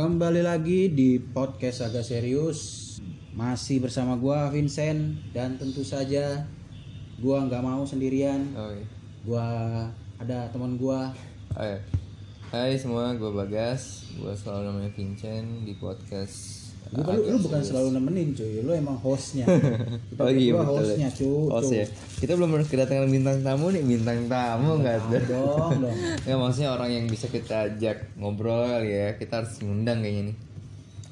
Kembali lagi di podcast agak serius Masih bersama gua Vincent Dan tentu saja Gua nggak mau sendirian Oke. Gua ada teman gua Hai. Hai semua, gue Bagas. Gue selalu namanya Vincent di podcast. Lu, lu, lu bukan selalu nemenin cuy Lu emang hostnya Kita Oh iya, betul ya. hostnya cuy Host ya. Kita belum harus kedatangan bintang tamu nih, bintang tamu nggak ada. Dong dong Nggak maksudnya orang yang bisa kita ajak ngobrol ya. Kita harus ngundang kayaknya nih.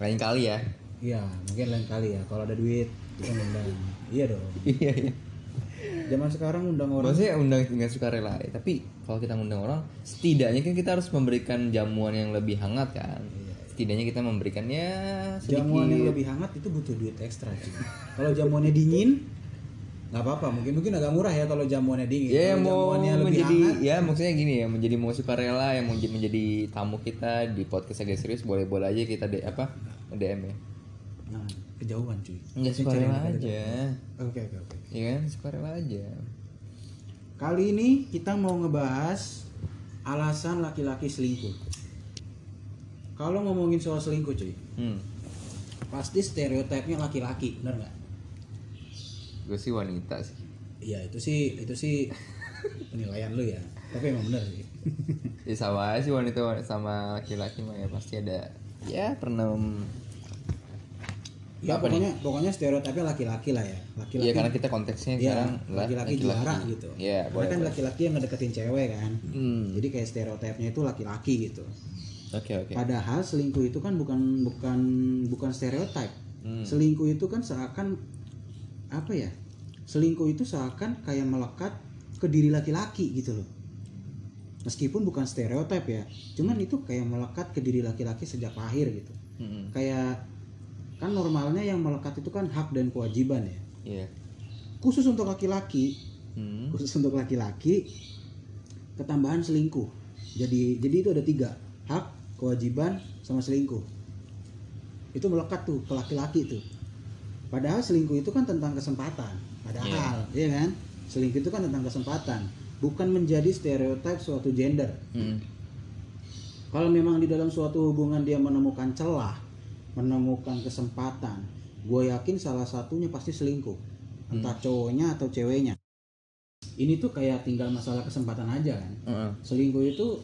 Lain kali ya. Iya mungkin lain kali ya Kalau ada duit kita ngundang Iya dong Iya iya. Zaman sekarang undang orang Maksudnya undang dengan sukarela ya. Tapi kalau kita ngundang orang, setidaknya kan kita harus memberikan jamuan yang lebih hangat kan. Setidaknya kita memberikannya sedikit. Jamuan yang lebih hangat itu butuh duit ekstra Kalau jamuannya dingin nggak apa-apa. Mungkin mungkin agak murah ya kalau jamuannya dingin. Ya Kalau mau jamuannya lebih menjadi hangat. ya maksudnya gini ya menjadi mau sukarela yang mau jadi- menjadi tamu kita di podcast agak serius boleh boleh aja kita de apa DM ya. Nah, kejauhan cuy. nggak sukarela aja. Oke oke oke. ya kan? Sukarela aja. Kali ini kita mau ngebahas alasan laki-laki selingkuh. Kalau ngomongin soal selingkuh cuy, hmm pasti stereotipnya laki-laki, bener nggak? gue sih wanita sih Iya itu sih itu sih penilaian lu ya. Tapi emang bener sih. ya sama aja sih wanita sama laki-laki mah ya pasti ada ya pernah Ya Apa pokoknya pokoknya stereotipnya laki-laki lah ya. Laki-laki. ya karena kita konteksnya Iya, sekarang laki-laki juara gitu. ya Karena boleh kan laki-laki yang ngedeketin cewek kan. hmm Jadi kayak stereotipnya itu laki-laki gitu. Oke oke Padahal selingkuh itu kan bukan bukan bukan stereotip. Hmm. Selingkuh itu kan seakan apa ya? Selingkuh itu seakan kayak melekat ke diri laki-laki gitu loh. Meskipun bukan stereotip ya, cuman itu kayak melekat ke diri laki-laki sejak lahir gitu. Hmm, Kayak kan normalnya yang melekat itu kan hak dan kewajiban ya. iya Khusus untuk laki-laki, hmm khusus untuk laki-laki ketambahan selingkuh. Jadi jadi itu ada tiga hak, kewajiban, sama selingkuh. Itu melekat tuh ke laki-laki tuh. Padahal selingkuh itu kan tentang kesempatan. Padahal, iya kan? Selingkuh itu kan tentang kesempatan, bukan menjadi stereotip suatu gender. hmm Kalau memang di dalam suatu hubungan dia menemukan celah, menemukan kesempatan, gue yakin salah satunya pasti selingkuh, entah cowoknya atau ceweknya. Ini tuh kayak tinggal masalah kesempatan aja kan. Heeh. Selingkuh itu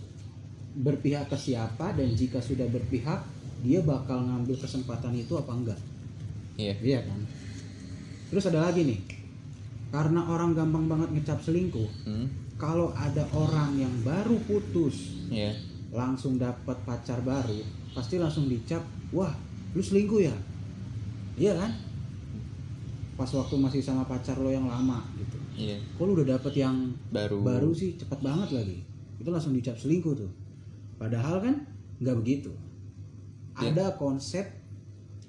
berpihak ke siapa dan jika sudah berpihak, dia bakal ngambil kesempatan itu apa enggak? iya. Iya kan. Terus ada lagi nih, karena orang gampang banget ngecap selingkuh. hmm. Kalau ada orang yang baru putus, iya. langsung dapat pacar baru pasti langsung dicap wah lu selingkuh ya? Iya kan? Pas waktu masih sama pacar lo yang lama gitu. Iya. Kok lu udah dapet yang baru. baru sih? Cepat banget lagi. Itu langsung dicap selingkuh tuh padahal kan nggak begitu. Iya. ada konsep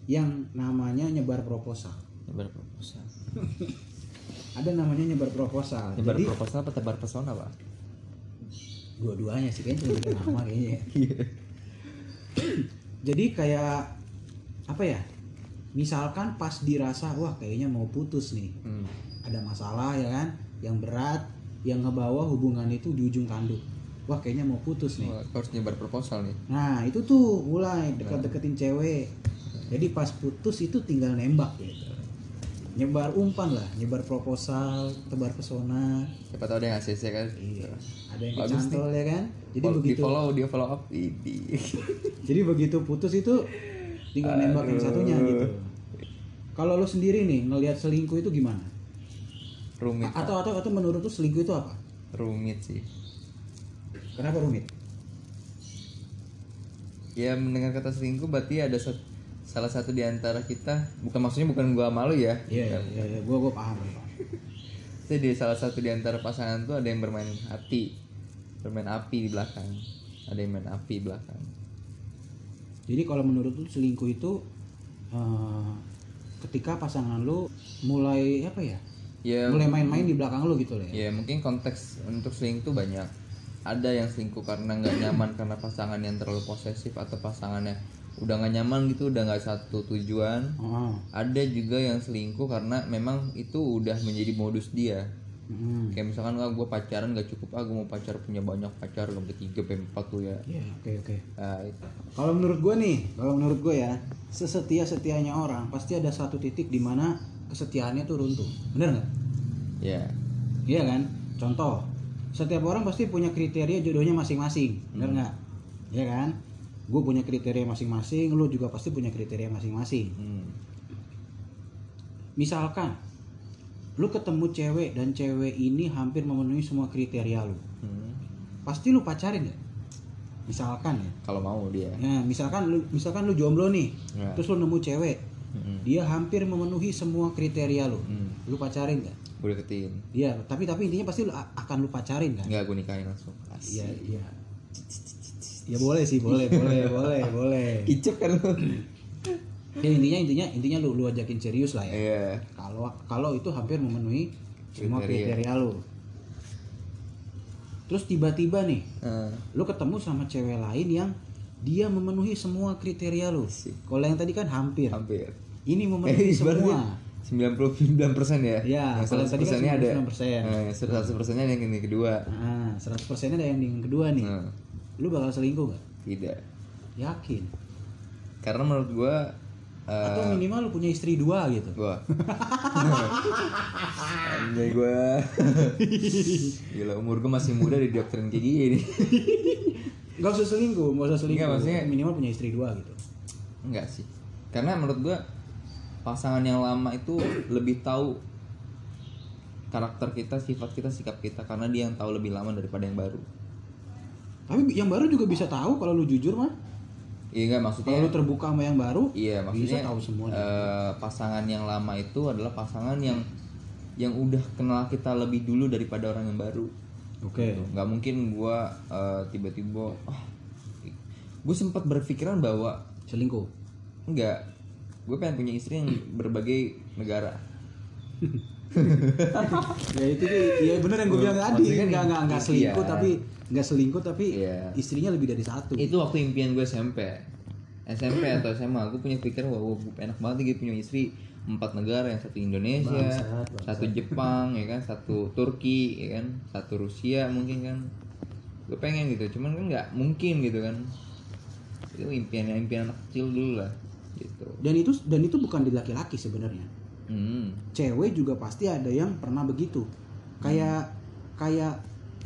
yang namanya nyebar proposal. Nyebar proposal. Ada namanya nyebar proposal. Nyebar jadi proposal apa tebar pesona pak? Dua-duanya sih kayaknya cuma nama kayaknya Iya. jadi kayak apa ya misalkan pas dirasa wah kayaknya mau putus nih. Hmm. ada masalah ya kan yang berat yang ngebawa hubungan itu di ujung tanduk wah kayaknya mau putus nih. Harus nyebar proposal nih. Nah itu tuh mulai dekat-deketin cewek. Jadi pas putus itu tinggal nembak gitu. Nyebar umpan lah nyebar proposal tebar pesona. Siapa tahu dia ngasih saya kan? Iya ada yang Bagus kecantol ya kan? Jadi Follow- di begitu follow dia follow up ini Jadi begitu putus itu tinggal nembak yang satunya gitu. Kalau lo sendiri nih ngelihat selingkuh itu gimana? rumit A- Atau atau atau menurut lo selingkuh itu apa? rumit sih Kenapa rumit? ya mendengar kata selingkuh berarti ada sat- salah satu di antara kita bukan maksudnya bukan gua malu ya Iya iya iya, gua gua paham. jadi salah satu di antara pasangan tuh ada yang bermain hati bermain api di belakang ada yang main api di belakang Jadi kalau menurut lo selingkuh itu eh, ketika pasangan lo mulai apa ya? ya Mulai main-main di belakang lo gitu loh ya. ya mungkin konteks untuk selingkuh banyak ada yang selingkuh karena nggak nyaman karena pasangan yang terlalu posesif atau pasangannya udah nggak nyaman gitu udah nggak satu tujuan Oh, ada juga yang selingkuh karena memang itu udah menjadi modus dia Hmm. kayak misalkan ah gue pacaran gak cukup ah gue mau pacar punya banyak pacar sampai tiga sampai empat tuh ya Ya, oke oke. nah, itu. Kalau menurut gue nih, kalau menurut gue ya, sesetia setianya orang pasti ada satu titik di mana kesetiaannya tuh runtuh. Bener nggak? ya Iya kan? Contoh, setiap orang pasti punya kriteria jodohnya masing-masing, bener nggak? Iya kan? Gue punya kriteria masing-masing, lu juga pasti punya kriteria masing-masing. hmm. Misalkan, lu ketemu cewek dan cewek ini hampir memenuhi semua kriteria lu, Hmm. pasti lu pacarin ya? Misalkan ya, kalau mau dia ya misalkan lu misalkan lu jomblo nih, Ya. terus lu nemu cewek, Hmm. dia hampir memenuhi semua kriteria lu, Hmm. lu pacarin nggak? Gue deketin Iya, tapi tapi intinya pasti lu akan lu pacarin kan? nggak gue nikahin langsung. Iya, iya. Ya boleh sih, boleh, boleh, boleh, boleh. kicep kan lu Ya, intinya intinya intinya lu lu ajakin serius lah ya. iya Kalau kalau itu hampir memenuhi semua Kriteria. kriteria lu. Terus tiba-tiba nih, Ah, lu ketemu sama cewek lain yang dia memenuhi semua kriteria lu. Kalau yang tadi kan hampir. hampir Ini memenuhi semua. Sembilan puluh sembilan persen ya Ya, yang kalau seratus tadi kan persennya ada 99%. Yang seratus persennya yang ini kedua Nah, 100% ada yang yang kedua nih. Nah, Lu bakal selingkuh gak? tidak Yakin. karena menurut gue eh, Atau minimal lu punya istri dua gitu. gua anjay gua gila umur gua masih muda di doktrin kayak gini Gak usah selingkuh, gak usah selingkuh. Enggak, maksudnya- minimal punya istri dua gitu. enggak sih karena menurut gua pasangan yang lama itu lebih tahu karakter kita sifat kita sikap kita karena dia yang tahu lebih lama daripada yang baru Tapi yang baru juga bisa tahu kalau lu jujur mah. iya enggak maksudnya Kalau lu terbuka sama yang baru, iya bisa maksudnya tahu semuanya. eh, pasangan yang lama itu adalah pasangan yang yang udah kenal kita lebih dulu daripada orang yang baru Oke. nggak mungkin gua eh, tiba-tiba ah, gue sempat berpikiran bahwa Selingkuh. enggak gue pengen punya istri yang berbagai negara ya itu tuh, ya bener yang gue bilang tadi, kan nggak nggak nggak selingkuh iya. tapi nggak selingkuh tapi Iya. istrinya lebih dari satu. itu waktu impian gue SMP SMP atau SMA gue punya pikiran wah gue enak banget gitu punya istri empat negara yang satu Indonesia Bangsat, bangsat. satu Jepang ya kan satu Turki ya kan satu Rusia mungkin kan gue pengen gitu cuman kan nggak mungkin gitu kan itu impian impian anak kecil dulu lah gitu Dan itu dan itu bukan di laki-laki sebenarnya. hmm. Cewek juga pasti ada yang pernah begitu. Kayak kayak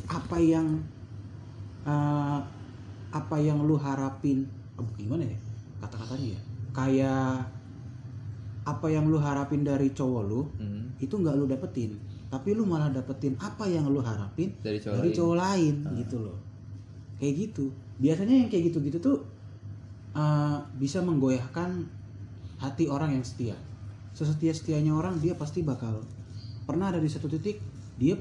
apa yang eh, apa yang lu harapin oh, gimana ya kata-katanya ya kayak apa yang lu harapin dari cowok lu Hmm. itu nggak lu dapetin tapi lu malah dapetin apa yang lu harapin dari cowok dari lain. cowok lain gitu loh kayak gitu biasanya yang kayak gitu-gitu tuh uh, bisa menggoyahkan hati orang yang setia. Sesetia setianya orang dia pasti bakal pernah ada di satu titik dia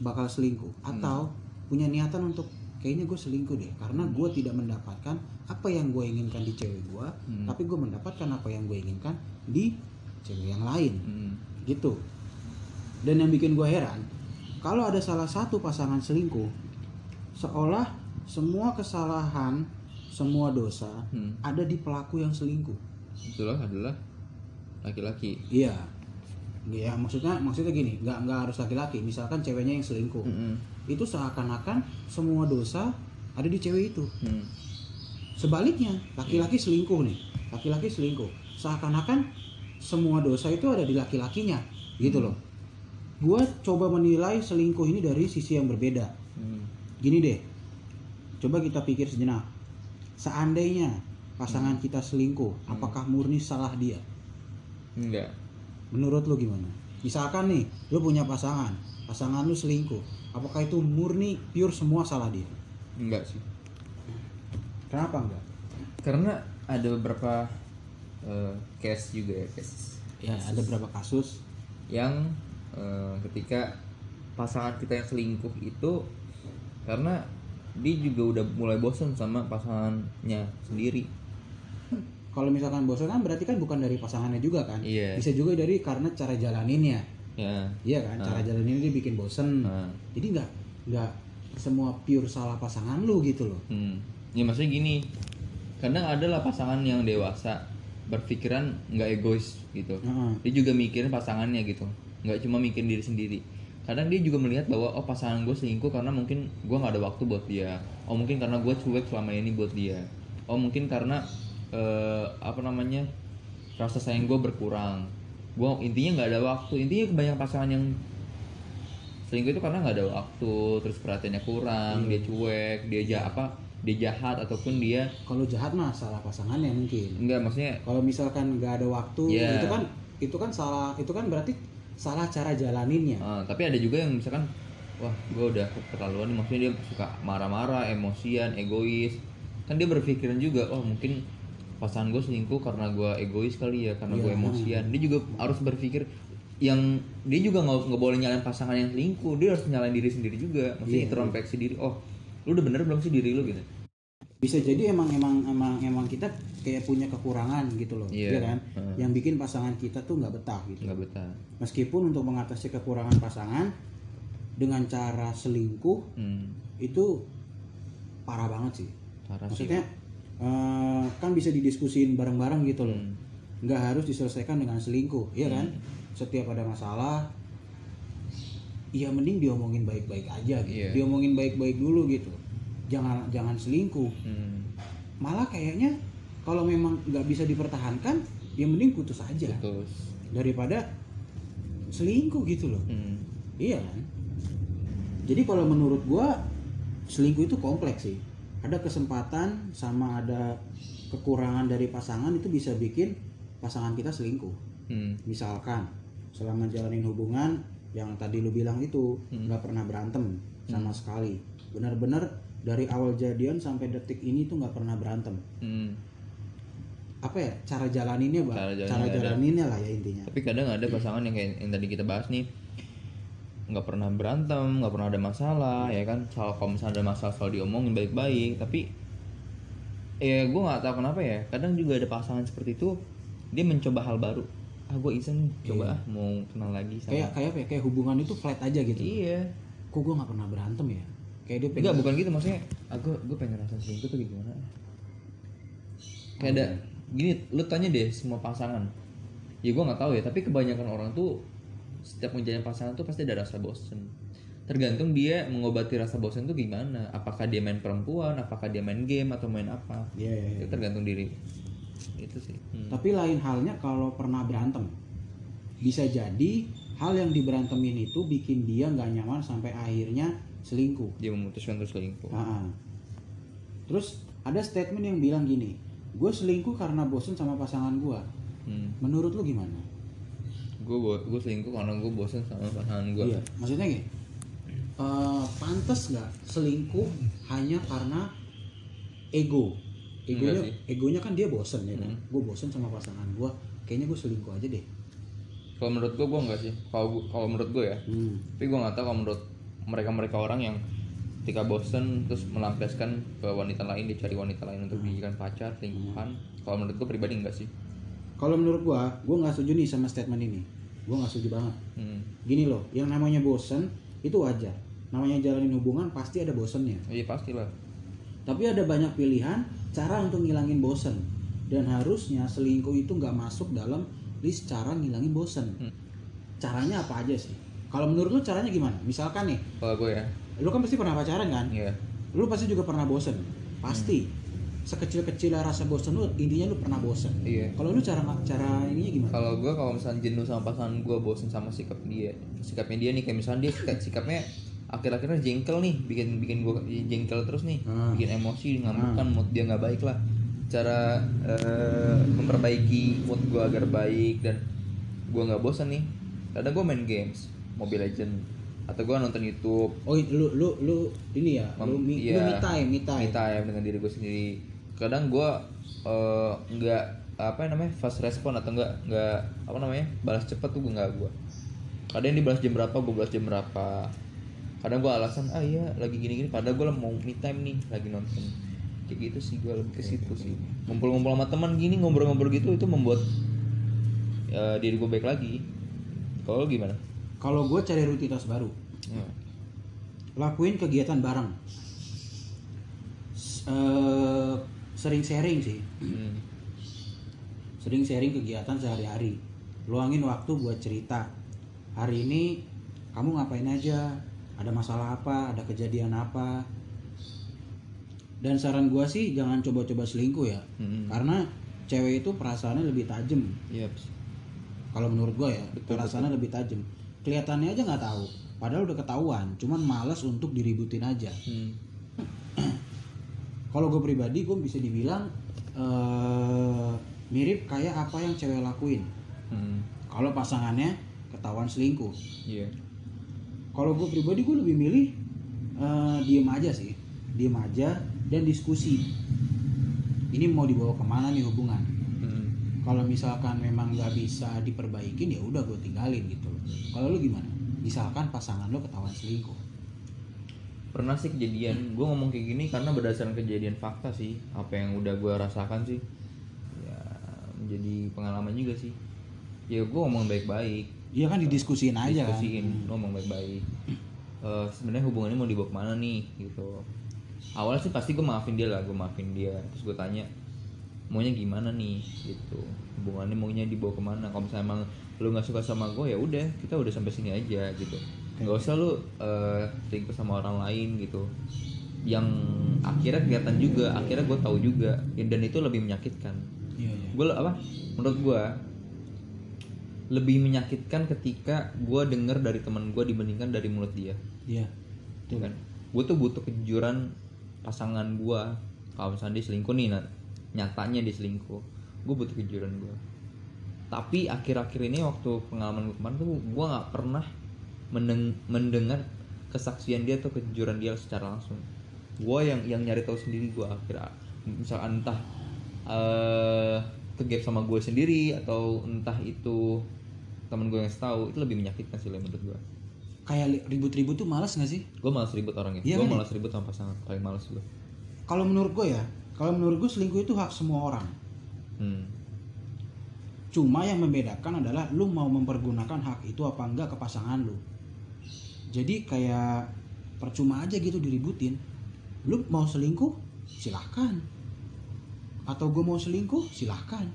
bakal selingkuh. Atau punya niatan untuk kayaknya gue selingkuh deh karena gue tidak mendapatkan apa yang gue inginkan di cewek gue Hmm. tapi gue mendapatkan apa yang gue inginkan di cewek yang lain. Hmm. gitu. Dan yang bikin gue heran kalau ada salah satu pasangan selingkuh seolah semua kesalahan semua dosa Hmm. ada di pelaku yang selingkuh. Itulah adalah laki-laki. Iya. Ya maksudnya maksudnya gini nggak nggak harus laki-laki misalkan ceweknya yang selingkuh. Hmm. itu seakan-akan semua dosa ada di cewek itu. Hmm. sebaliknya laki-laki selingkuh nih laki-laki selingkuh. Seakan-akan semua dosa itu ada di laki-lakinya gitu loh. Gue coba menilai selingkuh ini dari sisi yang berbeda. Hmm. gini deh coba kita pikir sejenak seandainya pasangan kita selingkuh apakah murni salah dia? Enggak. Menurut lu gimana? Misalkan nih lu punya pasangan pasangan lu selingkuh apakah itu murni pure semua salah dia? Enggak sih. Kenapa enggak? Karena ada beberapa eh, case juga ya case. Ya ada berapa kasus. yang eh, ketika pasangan kita yang selingkuh itu karena dia juga udah mulai bosen sama pasangannya sendiri. Kalau misalkan bosan kan berarti kan bukan dari pasangannya juga kan? Iya. bisa juga dari karena cara jalaninnya. Ya iya kan? Cara jalaninnya dia bikin bosen. Nah, jadi nggak nggak semua pure salah pasangan lu gitu loh. Hmm. ya maksudnya gini. Kadang adalah pasangan yang dewasa berpikiran nggak egois gitu. Heeh. dia juga mikirin pasangannya gitu. Nggak cuma mikirin diri sendiri kadang dia juga melihat bahwa oh pasangan gue selingkuh karena mungkin gue nggak ada waktu buat dia. Oh mungkin karena gue cuek selama ini buat dia. Oh mungkin karena eh, apa namanya rasa sayang gue berkurang. Gue intinya nggak ada waktu. Intinya kebanyakan pasangan yang selingkuh itu karena nggak ada waktu. Terus perhatiannya kurang dia cuek dia jahat apa dia jahat ataupun dia kalau jahat mah salah pasangannya mungkin. Enggak maksudnya kalau misalkan nggak ada waktu Iya. itu kan itu kan salah itu kan berarti salah cara jalaninnya. Ah, tapi ada juga yang misalkan wah gue udah keterlaluan nih maksudnya dia suka marah-marah emosian egois. Kan dia berpikiran juga oh mungkin pasangan gue selingkuh karena gue egois kali ya karena gue Iya. emosian. Dia juga harus berpikir yang dia juga nggak nggak boleh nyalain pasangan yang selingkuh. Dia harus nyalain diri sendiri juga. Maksudnya Iya. introspeksi diri oh lu udah bener belum sih diri lu gitu bisa jadi emang emang emang emang kita kayak punya kekurangan gitu loh Iya. ya kan Hmm. yang bikin pasangan kita tuh nggak betah gitu nggak betah meskipun untuk mengatasi kekurangan pasangan dengan cara selingkuh hmm. itu parah banget sih parah sih maksudnya eh, kan bisa didiskusin bareng-bareng gitu loh Hmm. nggak harus diselesaikan dengan selingkuh ya kan setiap ada masalah ya mending diomongin baik-baik aja gitu Iya. diomongin baik-baik dulu gitu jangan jangan selingkuh. Hmm. malah kayaknya kalau memang nggak bisa dipertahankan ya mending putus aja. Putus. Daripada selingkuh gitu loh. Hmm. iya kan? Jadi kalau menurut gua selingkuh itu kompleks sih. Ada kesempatan sama ada kekurangan dari pasangan itu bisa bikin pasangan kita selingkuh. Hmm. misalkan selama jalanin hubungan yang tadi lu bilang itu Hmm. nggak pernah berantem sama sekali. Benar-benar dari awal jadian sampai detik ini tuh nggak pernah berantem. Hmm. apa ya cara jalaninnya bang Cara jalaninnya cara ada. jalaninnya lah ya intinya. Tapi kadang ada pasangan yang kayak yang tadi kita bahas nih nggak pernah berantem nggak pernah ada masalah ya kan? Kalau kalau misalnya ada masalah selalu diomongin baik-baik. Tapi ya gue nggak tahu kenapa ya kadang juga ada pasangan seperti itu dia mencoba hal baru. Ah gue iseng coba Iya. ah mau kenal lagi sama kayak kayak apa ya, kayak hubungan itu flat aja gitu. Iya. Kok gue nggak pernah berantem ya kayak dia pengen enggak bukan gitu maksudnya ah gue pengen rasa selingkuh tuh gimana? Kayak ada gini lu tanya deh semua pasangan. Ya gue nggak tahu ya tapi kebanyakan orang tuh setiap menjalin pasangan tuh pasti ada rasa bosen. Tergantung dia mengobati rasa bosen tuh gimana. Apakah dia main perempuan apakah dia main game atau main apa. Iya, iya, iya. itu tergantung diri. Itu sih. Hmm. tapi lain halnya kalau pernah berantem. Bisa jadi hal yang diberantemin itu bikin dia nggak nyaman sampai akhirnya selingkuh dia memutuskan terus selingkuh ah. terus ada statement yang bilang gini gue selingkuh karena bosen sama pasangan gue hmm. menurut lu gimana gue gue selingkuh karena gue bosen sama pasangan gue Iya, maksudnya gini, eh, pantas nggak selingkuh hanya karena ego? Egonya, egonya kan dia bosen ya kan. Hmm. Gue bosen sama pasangan gue, kayaknya gue selingkuh aja deh. kalau menurut gue gue enggak sih kalau kalau menurut gue ya Hmm. tapi gue nggak tahu kalau menurut mereka mereka orang yang ketika bosen terus melampiaskan ke wanita lain dia cari wanita lain untuk dijadikan pacar selingkuhan kalau menurut gue pribadi enggak sih Kalau menurut gue, gue nggak setuju nih sama statement ini. Gue nggak setuju banget. hmm. Gini loh, yang namanya bosen itu wajar. Namanya jalanin hubungan pasti ada bosennya. iya pastilah Tapi ada banyak pilihan cara untuk ngilangin bosen. Dan harusnya selingkuh itu nggak masuk dalam list cara ngilangin bosen. Hmm. Caranya apa aja sih? Kalau menurut lu caranya gimana? Misalkan nih, kalau gue ya lu kan pasti pernah pacaran kan? iya Lu pasti juga pernah bosen. Pasti. Sekecil-kecilnya rasa bosen lu, intinya lu pernah bosen. iya Kalau lu cara cara ininya gimana? kalau gue kalau misalnya jenuh sama pasangan gue bosen sama sikap dia sikapnya dia nih kayak misalnya dia sikap- sikapnya akhir-akhirnya jengkel nih bikin bikin gue jengkel terus nih Hmm. bikin emosi ngambekan mood dia nggak baik lah cara eh, memperbaiki mood gue agar baik dan gue nggak bosan nih kadang gue main games Mobile Legend atau gue nonton YouTube. Oh, lu lu lu ini ya, lu, Mem- mi, iya, lu me time, me time. me time dengan diri gue sendiri. Kadang gue eh, nggak apa namanya fast respon atau enggak nggak apa namanya balas cepat tuh gue nggak gue kadang yang dibalas jam berapa gue balas jam berapa. Kadang gue alasan ah iya lagi gini gini padahal gue mau me time nih lagi nonton. Kayak gitu sih gue lebih ke situ sih. ngumpul-ngumpul sama teman gini ngobrol-ngobrol gitu itu membuat eh, diri gue baik lagi. Kalau lu gimana Kalau gue cari rutinitas baru, Hmm. lakuin kegiatan bareng. S- eh, sering sharing sih, Hmm. sering sharing kegiatan sehari-hari. Luangin waktu buat cerita. Hari ini kamu ngapain aja ada masalah apa ada kejadian apa dan saran gua sih jangan coba-coba selingkuh ya Hmm. karena cewek itu perasaannya lebih tajam Iya. kalau menurut gua ya Betul, perasaannya lebih tajam kelihatannya aja nggak tahu padahal udah ketahuan cuman malas untuk diributin aja Hmm. kalau gue pribadi gue bisa dibilang eh, mirip kayak apa yang cewek lakuin Hmm. kalau pasangannya ketahuan selingkuh Iya. kalau gue pribadi gue lebih milih eh, diem aja sih diem aja dan diskusi ini mau dibawa ke mana nih hubungan. Kalau misalkan memang nggak bisa diperbaikin ya udah gue tinggalin gitu loh. Kalau lu gimana? Misalkan pasangan lo ketahuan selingkuh. Pernah sih kejadian gue ngomong kayak gini karena berdasarkan kejadian fakta sih. Apa yang udah gue rasakan sih. Ya menjadi pengalaman juga sih. Ya gue ngomong baik-baik. Iya kan didiskusiin aja kan. Diskusiin ngomong baik-baik. Eh, sebenarnya hubungannya mau dibawa ke mana nih gitu. Awalnya sih pasti gue maafin dia lah gue maafin dia. Terus gue tanya maunya gimana nih gitu. Hubungannya maunya dibawa ke mana? Kalau misalnya emang lu nggak suka sama gue ya udah kita udah sampai sini aja gitu. Nggak usah lu selingkuh sama orang lain gitu. Yang akhirnya kelihatan juga akhirnya gue tahu juga. Ya, dan itu lebih menyakitkan. Iya iya. Gue apa? Menurut gue lebih menyakitkan ketika gue denger dari teman gue dibandingkan dari mulut dia. Iya. Tuh kan? Gue tuh butuh kejujuran pasangan gue kalau misalnya dia selingkuh nih nah, nyatanya dia selingkuh gue butuh kejujuran gue tapi akhir-akhir ini waktu pengalaman gue kemarin tuh gue nggak pernah mendeng- mendengar kesaksian dia atau kejujuran dia secara langsung. Gue yang yang nyari tahu sendiri gue akhirnya misalkan entah eh kegap sama gue sendiri atau entah itu temen gue yang tahu itu lebih menyakitkan sih menurut gue kayak ribut-ribut tuh malas gak sih? Gue malas ribut orangnya. Iya gue kan? malas ribut sama pasangan paling malas gue kalau menurut gue ya kalau menurut gue selingkuh itu hak semua orang. Hmm. cuma yang membedakan adalah lu mau mempergunakan hak itu apa enggak ke pasangan lu. Jadi kayak percuma aja gitu diributin. Lu mau selingkuh silahkan. Atau gue mau selingkuh silahkan.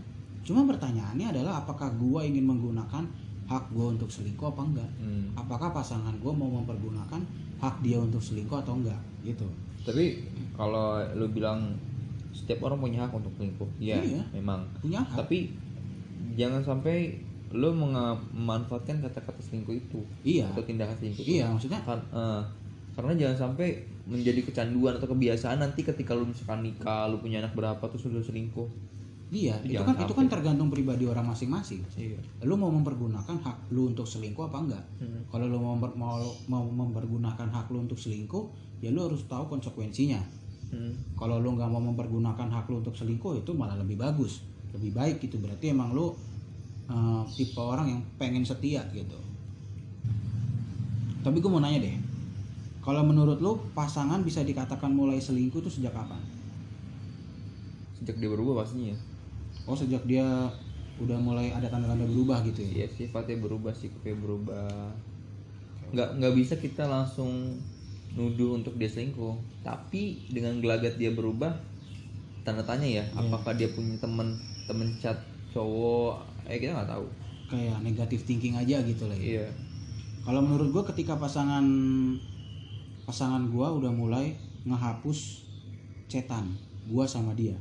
Cuma pertanyaannya adalah apakah gue ingin menggunakan hak gue untuk selingkuh apa enggak? Hmm. apakah pasangan gue mau mempergunakan hak dia untuk selingkuh atau enggak? Gitu. Tapi kalau lu bilang setiap orang punya hak untuk selingkuh. Ya Iya. memang. Punya hak. Tapi jangan sampai menga- memanfaatkan kata-kata selingkuh itu. Iya. Atau tindakan selingkuh itu. iya maksudnya Kar- eh, karena jangan sampai menjadi kecanduan atau kebiasaan nanti ketika lu misalkan nikah lu punya anak berapa terus lu selingkuh. Iya Itu itu kan itu sampai. kan tergantung pribadi orang masing-masing. Iya. Lu mau mempergunakan hak lu untuk selingkuh apa enggak? Hmm. kalau lu mau mau mau mempergunakan hak lu untuk selingkuh ya lu harus tahu konsekuensinya Hmm. kalau lu nggak mau mempergunakan hak lu untuk selingkuh itu malah lebih bagus. Lebih baik gitu. Berarti emang lu eh, tipe orang yang pengen setia gitu. Tapi gue mau nanya deh kalau menurut lu pasangan bisa dikatakan mulai selingkuh itu sejak kapan? Sejak dia berubah pastinya. Oh sejak dia udah mulai ada tanda-tanda berubah gitu ya? Iya sifatnya berubah sikapnya berubah. Nggak nggak bisa kita langsung nuduh untuk dia selingkuh. Tapi dengan gelagat dia berubah tanda tanya ya apakah dia punya temen temen chat cowok? Eh kita nggak tahu. Kayak negatif thinking aja gitu lah ya. Iya. Kalau menurut gue ketika pasangan pasangan gua udah mulai ngehapus cetan gua sama dia,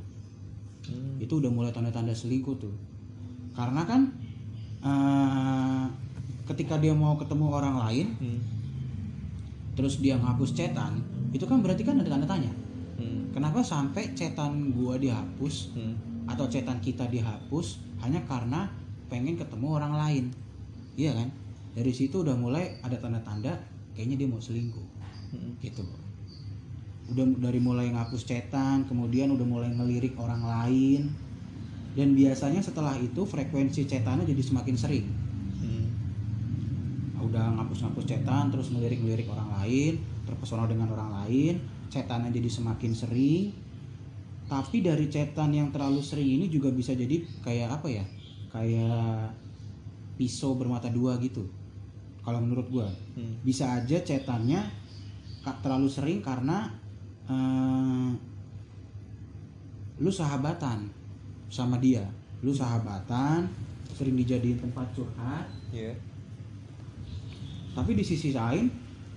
Hmm. itu udah mulai tanda-tanda selingkuh tuh. Karena kan eh, ketika dia mau ketemu orang lain, Hmm. Terus dia ngapus cetan, itu kan berarti kan ada tanda tanya. Hmm. Kenapa sampai cetan gua dihapus Hmm. atau cetan kita dihapus hanya karena pengen ketemu orang lain, iya kan? Dari situ udah mulai ada tanda-tanda kayaknya dia mau selingkuh. Hmm. gitu udah dari mulai ngapus cetan kemudian udah mulai ngelirik orang lain dan biasanya setelah itu frekuensi cetannya jadi semakin sering. Udah ngapus-ngapus cetan terus ngelirik-ngelirik orang lain terpesona dengan orang lain cetannya jadi semakin sering. Tapi dari cetan yang terlalu sering ini juga bisa jadi kayak apa ya? Kayak pisau bermata dua gitu kalau menurut gua. Hmm. bisa aja cetannya terlalu sering karena eh, lu sahabatan sama dia. Lu sahabatan sering dijadiin tempat curhat. Iya. Tapi di sisi lain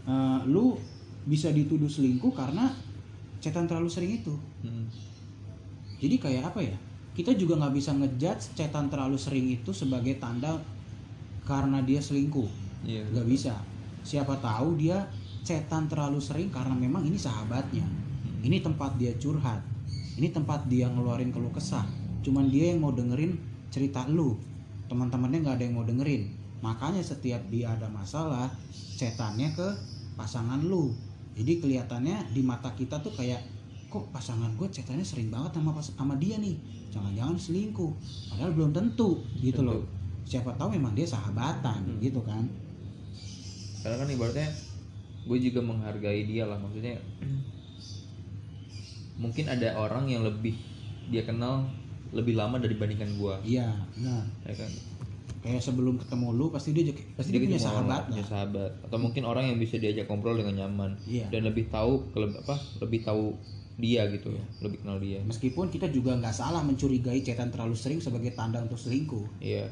eh, lu bisa dituduh selingkuh karena chatan terlalu sering itu. Hmm. jadi kayak apa ya? Kita juga nggak bisa ngejudge chatan terlalu sering itu sebagai tanda karena dia selingkuh. Iya nggak bisa. Siapa tahu dia chatan terlalu sering karena memang ini sahabatnya. Ini tempat dia curhat. Ini tempat dia ngeluarin keluh kesah. Cuman dia yang mau dengerin cerita lu. Teman-temannya nggak ada yang mau dengerin makanya setiap dia ada masalah cetannya ke pasangan lu. Jadi kelihatannya di mata kita tuh kayak kok pasangan gue cetannya sering banget sama sama dia nih? Jangan-jangan selingkuh. Padahal belum tentu gitu Tentu. loh siapa tahu memang dia sahabatan Hmm. gitu kan. Karena kan ibaratnya gue juga menghargai dia lah maksudnya mungkin ada orang yang lebih dia kenal lebih lama dibandingkan gue iya nah ya kan kayak sebelum ketemu lu pasti dia juga- pasti dia, punya ketemu orang- sahabat punya sahabat. Atau mungkin orang yang bisa diajak ngobrol dengan nyaman. Iya. dan lebih tahu apa lebih tahu dia gitu. Ya lebih kenal dia. Meskipun kita juga nggak salah mencurigai cetan terlalu sering sebagai tanda untuk selingkuh. Iya.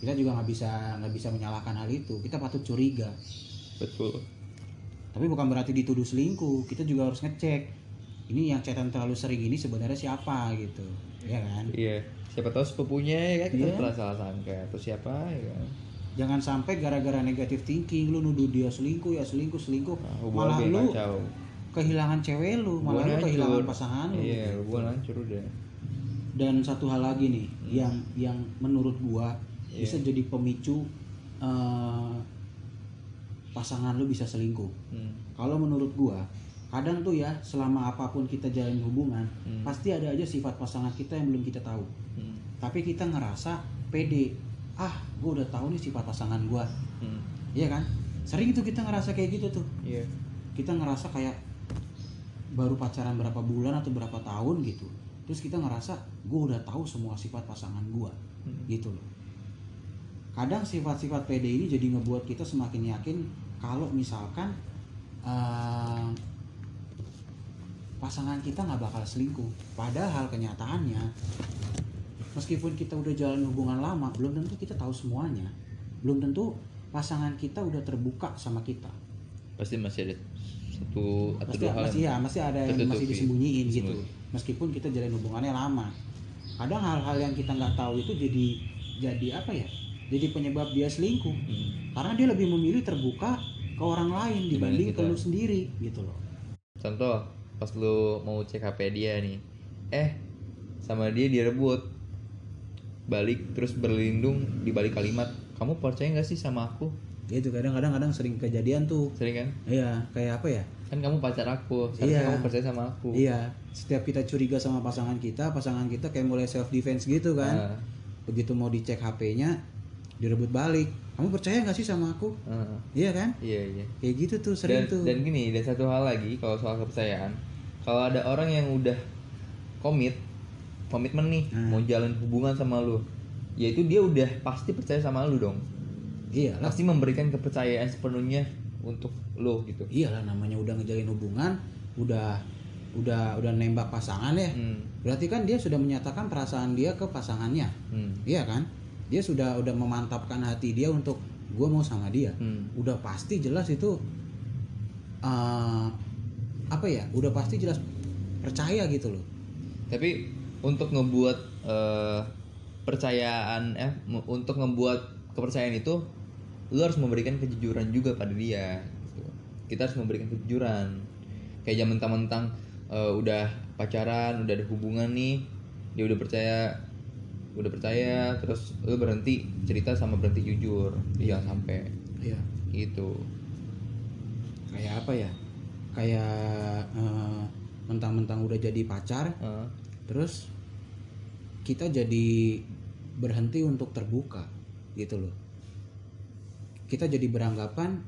Kita juga nggak bisa nggak bisa menyalahkan hal itu. Kita patut curiga. Betul. Tapi bukan berarti dituduh selingkuh. Kita juga harus ngecek ini yang cetan terlalu sering ini sebenarnya siapa gitu ya kan? Iya siapa tahu sepupunya ya kan? Kita Iya. salah sangka. Atau siapa ya kan? Jangan sampai gara-gara negatif thinking lu nuduh dia selingkuh ya selingkuh selingkuh nah, malah lu kacau. kehilangan cewek lu malah lu kehilangan pasangan lu iya hubungan hancur udah. Dan satu hal lagi nih yang yang menurut gua Iya. bisa jadi pemicu eh, pasangan lu bisa selingkuh. Hmm. kalau menurut gua kadang tuh ya selama apa pun kita jalin hubungan Hmm. pasti ada aja sifat pasangan kita yang belum kita tahu. Hmm. tapi kita ngerasa pede. Ah gua udah tahu nih sifat pasangan gua. Hmm. iya kan? Sering tuh kita ngerasa kayak gitu tuh. Iya. Kita ngerasa kayak baru pacaran berapa bulan atau berapa tahun gitu. Terus kita ngerasa gue udah tahu semua sifat pasangan gue Hmm. gitu loh. Kadang sifat-sifat PD ini jadi ngebuat kita semakin yakin kalau misalkan eh, pasangan kita nggak bakal selingkuh. Padahal kenyataannya meskipun kita udah jalan hubungan lama belum tentu kita tahu semuanya. Belum tentu pasangan kita udah terbuka sama kita. Pasti masih ada satu atau pasti dua hal masih ya masih ada yang masih disembunyiin gitu. meskipun kita jalin hubungannya lama. Kadang hal-hal yang kita nggak tahu itu jadi jadi apa ya? Jadi penyebab dia selingkuh. Hmm. karena dia lebih memilih terbuka ke orang lain dibanding ke lu sendiri gitu loh. Contoh pas lu mau cek HP dia nih. Eh sama dia direbut. Balik terus berlindung di balik kalimat kamu percaya nggak sih sama aku? Itu kadang-kadang kadang sering kejadian tuh. Sering kan? Iya kayak apa ya? Kan kamu pacar aku Iya. kamu percaya sama aku. Iya setiap kita curiga sama pasangan kita pasangan kita kayak mulai self defense gitu kan. Ah, begitu mau dicek HP-nya direbut balik kamu percaya nggak sih sama aku? Ah, iya kan? Iya iya. Kayak gitu tuh sering dan tuh. dan gini dan satu hal lagi kalau soal kepercayaan kalau ada orang yang udah komit komitmen nih Hmm. mau jalan hubungan sama lu ya itu dia udah pasti percaya sama lu dong iya pasti memberikan kepercayaan sepenuhnya untuk lo gitu iyalah namanya udah ngejalin hubungan udah udah udah nembak pasangan ya hmm. berarti kan dia sudah menyatakan perasaan dia ke pasangannya Hmm. iya kan dia sudah udah memantapkan hati dia untuk gue mau sama dia Hmm. udah pasti jelas itu eh, apa ya udah pasti jelas percaya gitu loh. Tapi untuk ngebuat eh, percayaan eh untuk ngebuat kepercayaan itu lo harus memberikan kejujuran juga pada dia gitu. kita harus memberikan kejujuran. Kayak zaman mentang-mentang eh, udah pacaran udah ada hubungan nih dia udah percaya udah percaya terus lo berhenti cerita sama berhenti jujur jangan sampai iya. gitu. Kayak apa ya kayak eh, mentang-mentang udah jadi pacar Eh, terus kita jadi berhenti untuk terbuka gitu loh. Kita jadi beranggapan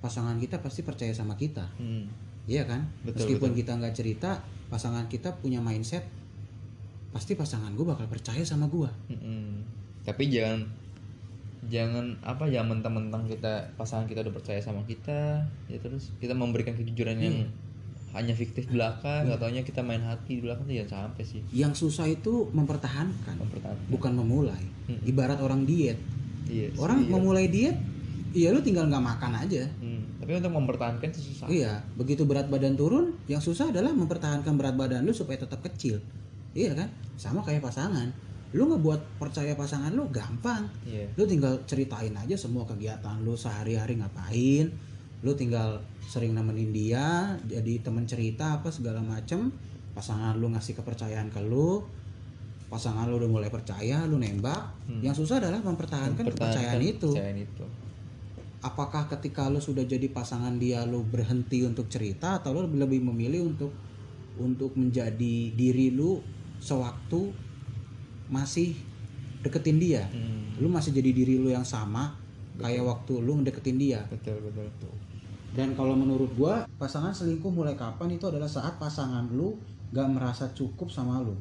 pasangan kita pasti percaya sama kita. Hmm. iya kan? Betul, meskipun kita nggak cerita pasangan kita punya mindset pasti pasangan gue bakal percaya sama gue Mm-mm. Tapi jangan jangan apa ya mentang-mentang kita pasangan kita udah percaya sama kita ya terus kita memberikan kejujuran yang hanya fiktif belaka nggak taunya kita main hati di belakang tuh jangan sampai sih yang susah itu mempertahankan mempertahankan bukan memulai Hmm. ibarat orang diet iya orang iya. memulai diet iya lu tinggal nggak makan aja Hmm, tapi untuk mempertahankan itu susah Iya, begitu berat badan turun, yang susah adalah mempertahankan berat badan lu supaya tetap kecil. Iya kan? Sama kayak pasangan. Lu ngebuat percaya pasangan lu gampang. iya Lu tinggal ceritain aja semua kegiatan lu sehari-hari ngapain. Lu tinggal sering nemenin dia, jadi temen cerita apa segala macem. Pasangan lu ngasih kepercayaan ke lu. Pasangan lu udah mulai percaya, lu nembak. Hmm. Yang susah adalah mempertahankan, Mempertahankan kepercayaan itu kepercayaan itu apakah ketika lu sudah jadi pasangan dia lu berhenti untuk cerita atau lu lebih memilih untuk untuk menjadi diri lu sewaktu masih deketin dia. Hmm, lu masih jadi diri lu yang sama kayak waktu lu ngedeketin dia. Betul betul dan kalau menurut gua pasangan selingkuh mulai kapan itu adalah saat pasangan lu gak merasa cukup sama lu.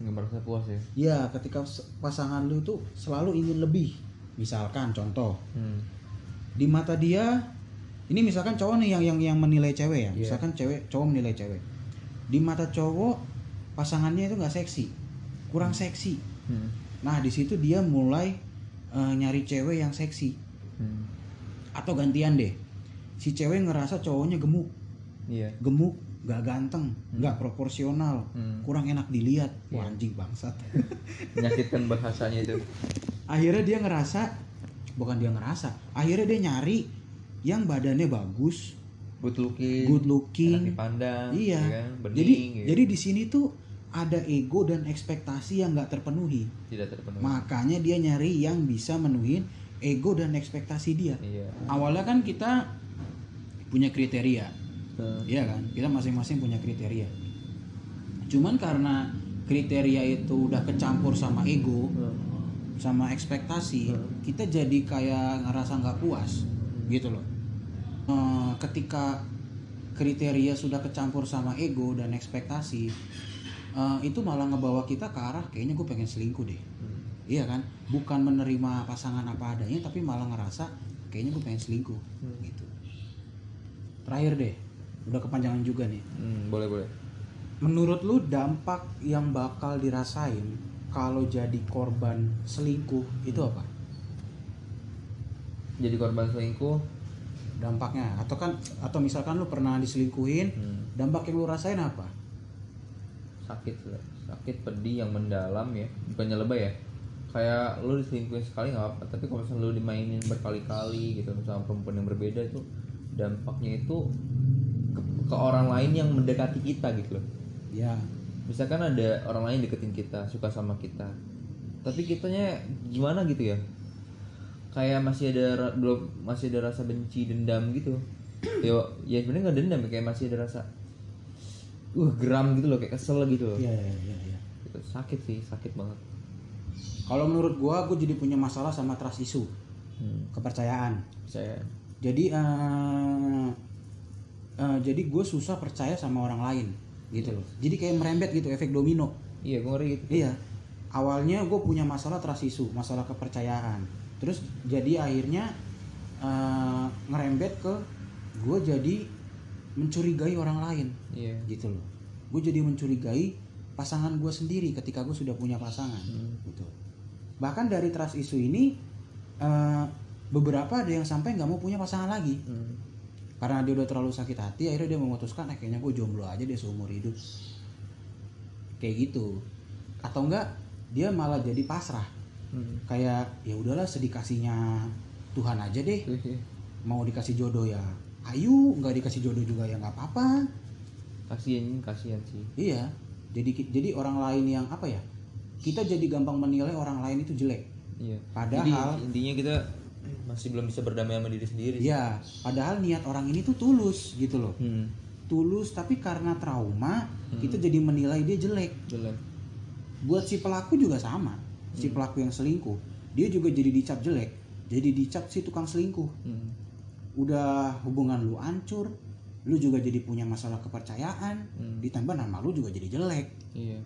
Nggak merasa puas ya? Ya ketika pasangan lu tuh selalu ingin lebih. Misalkan contoh. Hmm. di mata dia ini misalkan cowok nih yang yang yang menilai cewek ya. Iya. misalkan cewek cowok menilai cewek. Di mata cowok pasangannya itu nggak seksi kurang seksi Hmm. nah di situ dia mulai eh, nyari cewek yang seksi Hmm. atau gantian deh si cewek ngerasa cowoknya gemuk iya gemuk nggak ganteng nggak proporsional Hmm. kurang enak dilihat wah Iya. anjing bangsat menyakitkan bahasanya itu akhirnya dia ngerasa bukan dia ngerasa akhirnya dia nyari yang badannya bagus good looking good enak looking dipandang Iya. ya kan? bening jadi gitu. jadi di sini tuh ada ego dan ekspektasi yang nggak terpenuhi. Tidak terpenuhi. Makanya dia nyari yang bisa menuhin ego dan ekspektasi dia. Iya. Awalnya kan kita punya kriteria. Hmm. Iya kan? Kita masing-masing punya kriteria. Cuman karena kriteria itu udah kecampur sama ego sama ekspektasi Hmm. kita jadi kayak ngerasa nggak puas gitu loh. Eh, ketika kriteria sudah kecampur sama ego dan ekspektasi eh, itu malah ngebawa kita ke arah kayaknya gue pengen selingkuh deh. Hmm. iya kan? Bukan menerima pasangan apa adanya tapi malah ngerasa kayaknya gue pengen selingkuh Hmm. gitu. Terakhir deh udah kepanjangan juga nih. Hmm, boleh boleh. Menurut lu dampak yang bakal dirasain kalau jadi korban selingkuh itu apa? Jadi korban selingkuh? Dampaknya atau kan atau misalkan lu pernah diselingkuhin hmm, dampak yang lu rasain apa sakit sakit pedih yang mendalam ya. Bukannya lebay ya. Kayak lu diselingkuhin sekali nggak apa tapi kalau misalnya lu dimainin berkali-kali gitu sama perempuan yang berbeda itu dampaknya itu ke, ke orang lain yang mendekati kita gitu loh. Ya. Misalkan ada orang lain deketin kita suka sama kita tapi kitanya gimana gitu ya? Kayak masih ada belum masih ada rasa benci dendam gitu. Yo ya sebenarnya nggak dendam kayak masih ada rasa uh geram gitu loh kayak kesel gitu loh. Ya ya ya, ya. Gitu. sakit sih sakit banget. Kalau menurut gua gua jadi punya masalah sama trust issue. Hmm. kepercayaan. Saya jadi eh eh, jadi gue susah percaya sama orang lain gitu loh. Jadi kayak merembet gitu efek domino. Iya gue ngeri gitu. Iya. Awalnya gue punya masalah trust issue masalah kepercayaan. Terus jadi akhirnya eh, ngerembet ke gue jadi mencurigai orang lain. Iya. Gitu loh. Gue jadi mencurigai pasangan gue sendiri ketika gue sudah punya pasangan. Hmm. gitu. Bahkan dari trust issue ini eh, beberapa ada yang sampai nggak mau punya pasangan lagi. Hmm. karena dia udah terlalu sakit hati akhirnya dia memutuskan eh kayaknya gue jomblo aja deh seumur hidup. Kayak gitu. Atau enggak dia malah jadi pasrah. Hmm. kayak ya udahlah sedikasihnya Tuhan aja deh. Mau dikasih jodoh ya ayo nggak dikasih jodoh juga ya nggak apa-apa kasian kasian sih iya jadi jadi orang lain yang apa ya kita jadi gampang menilai orang lain itu jelek iya Padahal- Jadi, intinya kita masih belum bisa berdamai sama diri sendiri. Iya, padahal niat orang ini tuh tulus gitu loh. hmm. Tulus tapi karena trauma kita jadi menilai dia jelek. jelek Buat si pelaku juga sama. Si pelaku yang selingkuh, dia juga jadi dicap jelek. Jadi dicap si tukang selingkuh. hmm. Udah hubungan lu hancur, lu juga jadi punya masalah kepercayaan, Hmm. ditambah nama lu juga jadi jelek. iya